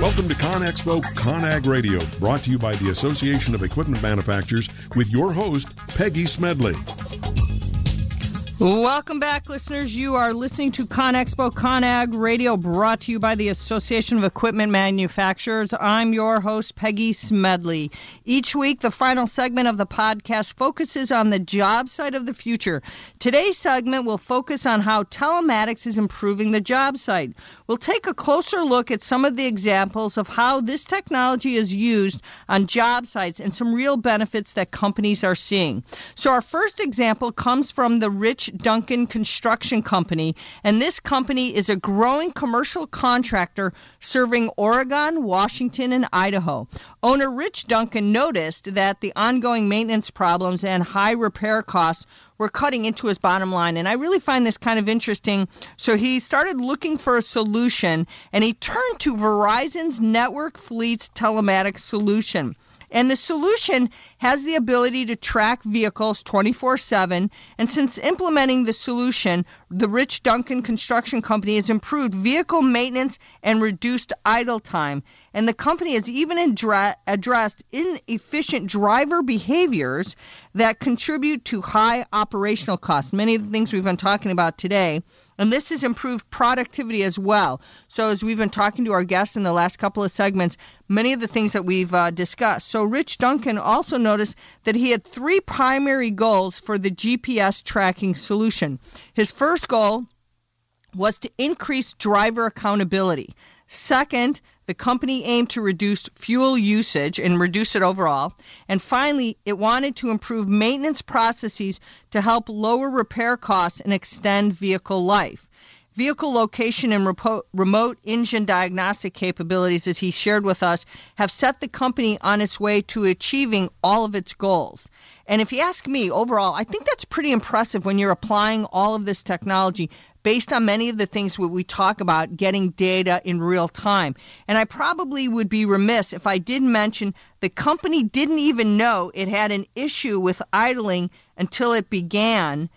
Welcome to ConExpo ConAg Radio, brought to you by the Association of Equipment Manufacturers with your host, Peggy Smedley. Welcome back, listeners. You are listening to ConExpo ConAg Radio, brought to you by the Association of Equipment Manufacturers. I'm your host, Peggy Smedley. Each week, the final segment of the podcast focuses on the job site of the future. Today's segment will focus on how telematics is improving the job site. We'll take a closer look at some of the examples of how this technology is used on job sites and some real benefits that companies are seeing. So, our first example comes from the Rich Duncan Construction Company, and this company is a growing commercial contractor serving Oregon, Washington, and Idaho. Owner Rich Duncan noticed that the ongoing maintenance problems and high repair costs were cutting into his bottom line. And I really find this kind of interesting. So he started looking for a solution and he turned to Verizon's Network Fleets telematics solution. And the solution has the ability to track vehicles 24 7. And since implementing the solution, the Rich Duncan Construction Company has improved vehicle maintenance and reduced idle time. And the company has even address, addressed inefficient driver behaviors that contribute to high operational costs. Many of the things we've been talking about today. And this has improved productivity as well. So, as we've been talking to our guests in the last couple of segments, many of the things that we've uh, discussed. So, Rich Duncan also noticed that he had three primary goals for the GPS tracking solution. His first goal was to increase driver accountability. Second, the company aimed to reduce fuel usage and reduce it overall. And finally, it wanted to improve maintenance processes to help lower repair costs and extend vehicle life. Vehicle location and repo- remote engine diagnostic capabilities, as he shared with us, have set the company on its way to achieving all of its goals. And if you ask me, overall, I think that's pretty impressive when you're applying all of this technology based on many of the things we talk about getting data in real time. And I probably would be remiss if I didn't mention the company didn't even know it had an issue with idling until it began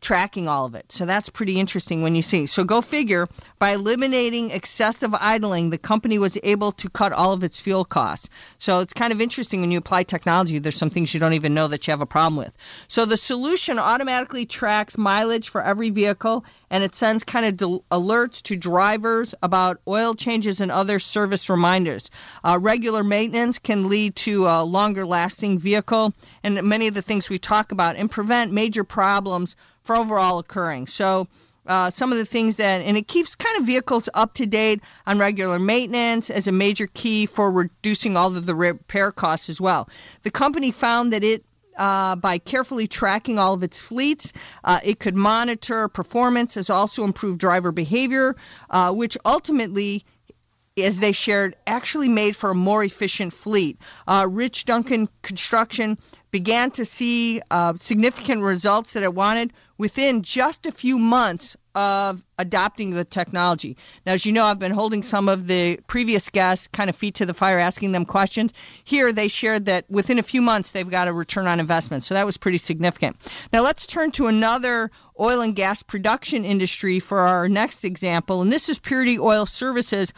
tracking all of it. So that's pretty interesting when you see. So go figure, by eliminating excessive idling, the company was able to cut all of its fuel costs. So it's kind of interesting when you apply technology, there's some things you don't even know that you have a problem with. So the solution automatically tracks mileage for every vehicle and it sends kind of de- alerts to drivers about oil changes and other service reminders. Uh, regular maintenance can lead to a longer lasting vehicle and many of the things we talk about and prevent major problems for overall occurring. So uh, some of the things that, and it keeps kind of vehicles up to date on regular maintenance as a major key for reducing all of the repair costs as well. The company found that it uh, by carefully tracking all of its fleets. Uh, it could monitor performance, as also improve driver behavior, uh, which ultimately as they shared, actually made for a more efficient fleet. Uh, Rich Duncan Construction began to see uh, significant results that it wanted within just a few months of adopting the technology. Now, as you know, I've been holding some of the previous guests kind of feet to the fire, asking them questions. Here, they shared that within a few months, they've got a return on investment. So that was pretty significant. Now, let's turn to another oil and gas production industry for our next example, and this is Purity Oil Services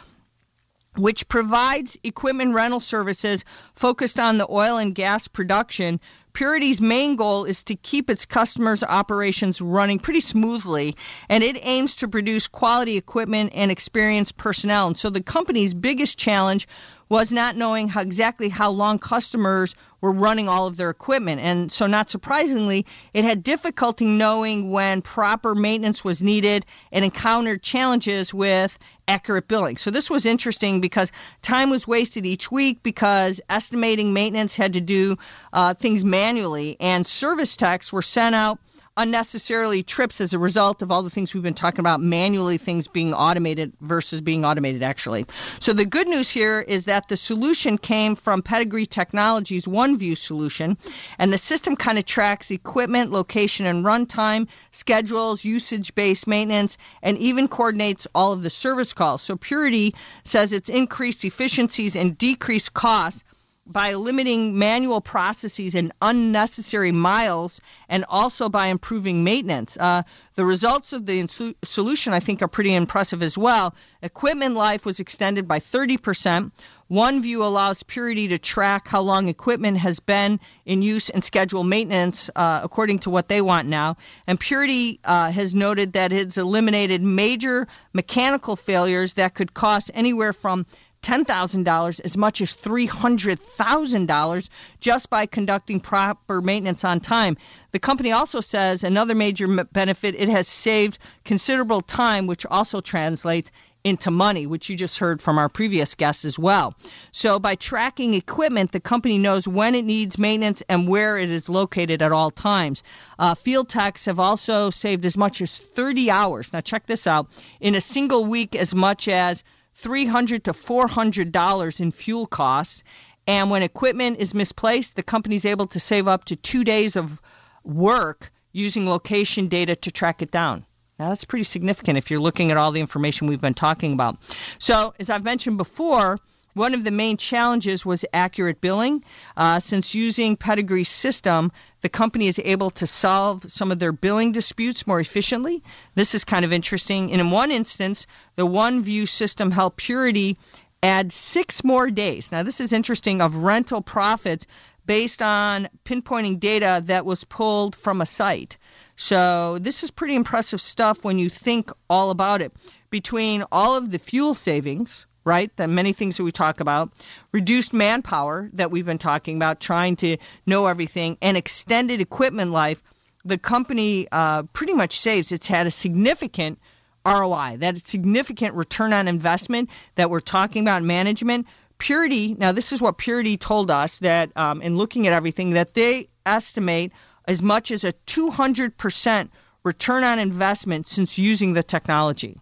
which provides equipment rental services focused on the oil and gas production. Purity's main goal is to keep its customers' operations running pretty smoothly, and it aims to produce quality equipment and experienced personnel. And so the company's biggest challenge was not knowing how, exactly how long customers were running all of their equipment. And so, not surprisingly, it had difficulty knowing when proper maintenance was needed and encountered challenges with accurate billing. So, this was interesting because time was wasted each week because estimating maintenance had to do uh, things manually, and service techs were sent out unnecessarily trips as a result of all the things we've been talking about manually things being automated versus being automated actually. So the good news here is that the solution came from Pedigree Technologies OneView solution and the system kind of tracks equipment, location and runtime, schedules, usage-based maintenance and even coordinates all of the service calls. So Purity says it's increased efficiencies and decreased costs by limiting manual processes and unnecessary miles, and also by improving maintenance. Uh, the results of the insu- solution, I think, are pretty impressive as well. Equipment life was extended by 30%. OneView allows Purity to track how long equipment has been in use and schedule maintenance uh, according to what they want now. And Purity uh, has noted that it's eliminated major mechanical failures that could cost anywhere from $10,000 as much as $300,000 just by conducting proper maintenance on time. The company also says another major benefit it has saved considerable time, which also translates into money, which you just heard from our previous guests as well. So, by tracking equipment, the company knows when it needs maintenance and where it is located at all times. Uh, field techs have also saved as much as 30 hours. Now, check this out in a single week, as much as 300 to 400 dollars in fuel costs. And when equipment is misplaced, the company is able to save up to two days of work using location data to track it down. Now, that's pretty significant if you're looking at all the information we've been talking about. So, as I've mentioned before, one of the main challenges was accurate billing. Uh, since using Pedigree's system, the company is able to solve some of their billing disputes more efficiently. This is kind of interesting. And in one instance, the OneView system helped Purity add six more days. Now, this is interesting of rental profits based on pinpointing data that was pulled from a site. So, this is pretty impressive stuff when you think all about it. Between all of the fuel savings, right? The many things that we talk about, reduced manpower that we've been talking about, trying to know everything, and extended equipment life. The company uh, pretty much saves. It's had a significant ROI, that significant return on investment that we're talking about management. Purity, now this is what Purity told us that um, in looking at everything, that they estimate as much as a 200% return on investment since using the technology.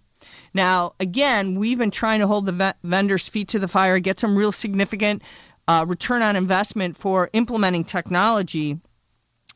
Now, again, we've been trying to hold the ve- vendors' feet to the fire, get some real significant uh, return on investment for implementing technology.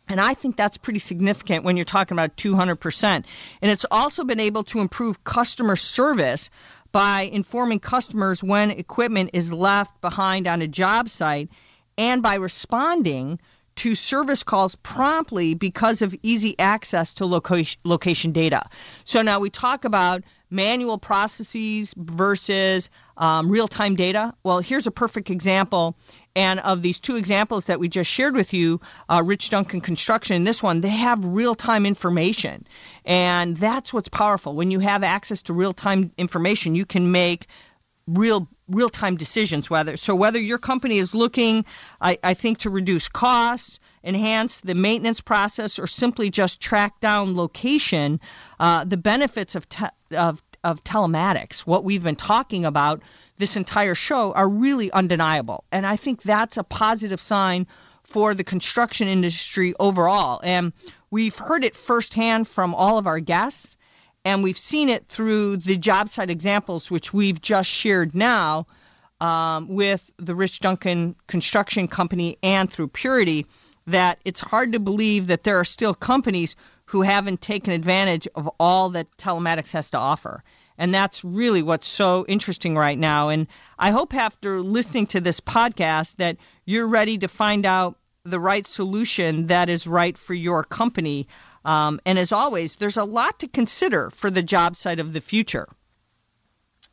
And I think that's pretty significant when you're talking about 200%. And it's also been able to improve customer service by informing customers when equipment is left behind on a job site and by responding to service calls promptly because of easy access to location, location data. So now we talk about manual processes versus um, real time data? Well, here's a perfect example. And of these two examples that we just shared with you, uh, Rich Duncan Construction, this one, they have real time information. And that's what's powerful. When you have access to real time information, you can make real real time decisions whether so whether your company is looking I, I think to reduce costs enhance the maintenance process or simply just track down location uh, the benefits of, te- of of telematics what we've been talking about this entire show are really undeniable. And i think that's a positive sign for the construction industry overall. And we've heard it firsthand from all of our guests and we've seen it through the job site examples, which we've just shared now um, with the Rich Duncan Construction Company and through Purity, that it's hard to believe that there are still companies who haven't taken advantage of all that telematics has to offer. And that's really what's so interesting right now. And I hope after listening to this podcast that you're ready to find out the right solution that is right for your company. Um, and as always, there's a lot to consider for the job site of the future.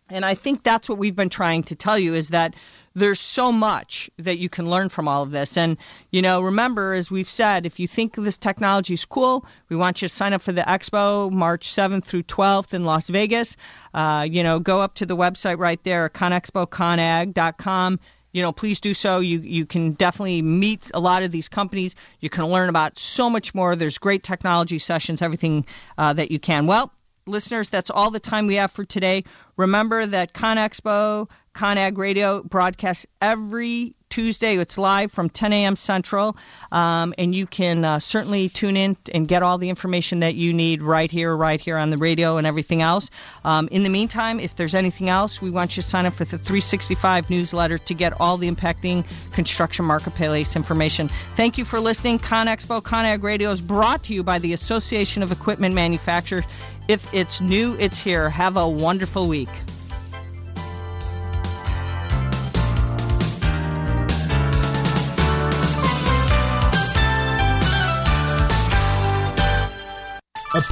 And I think that's what we've been trying to tell you is that there's so much that you can learn from all of this. And, you know, remember, as we've said, if you think this technology is cool, we want you to sign up for the expo March 7th through 12th in Las Vegas. Uh, you know, go up to the website right there, conexpoconag.com you know, please do so. You you can definitely meet a lot of these companies. You can learn about so much more. There's great technology sessions, everything uh, that you can. Well, listeners, that's all the time we have for today. Remember that ConExpo, ConAg Radio broadcasts every Tuesday. It's live from 10 a.m. Central, um, and you can uh, certainly tune in and get all the information that you need right here, right here on the radio and everything else. Um, in the meantime, if there's anything else, we want you to sign up for the 365 newsletter to get all the impacting construction marketplace information. Thank you for listening. ConExpo ConAg Radio is brought to you by the Association of Equipment Manufacturers. If it's new, it's here. Have a wonderful week.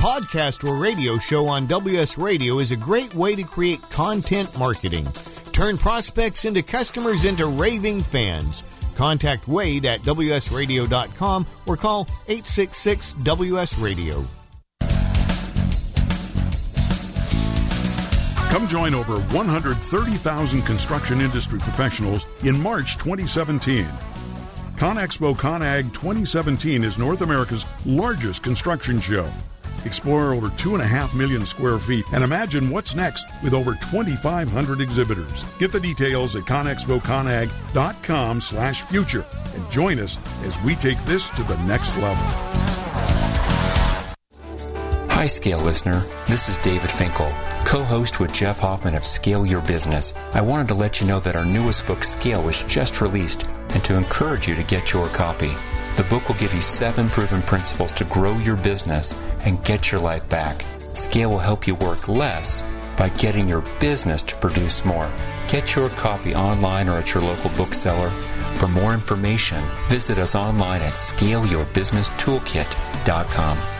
Podcast or radio show on WS Radio is a great way to create content marketing. Turn prospects into customers into raving fans. Contact Wade at WSRadio.com or call 866 WS Radio. Come join over 130,000 construction industry professionals in March 2017. ConExpo ConAg 2017 is North America's largest construction show. Explore over 2.5 million square feet and imagine what's next with over 2,500 exhibitors. Get the details at conexpoconag.com slash future and join us as we take this to the next level. Hi, Scale listener. This is David Finkel co host with Jeff Hoffman of Scale Your Business. I wanted to let you know that our newest book, Scale, was just released and to encourage you to get your copy. The book will give you seven proven principles to grow your business and get your life back. Scale will help you work less by getting your business to produce more. Get your copy online or at your local bookseller. For more information, visit us online at scaleyourbusinesstoolkit.com.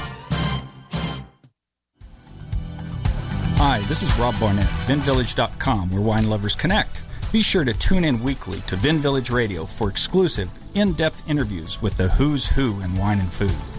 Hi, this is Rob Barnett, VinVillage.com, where wine lovers connect. Be sure to tune in weekly to Vin Village Radio for exclusive, in depth interviews with the who's who in wine and food.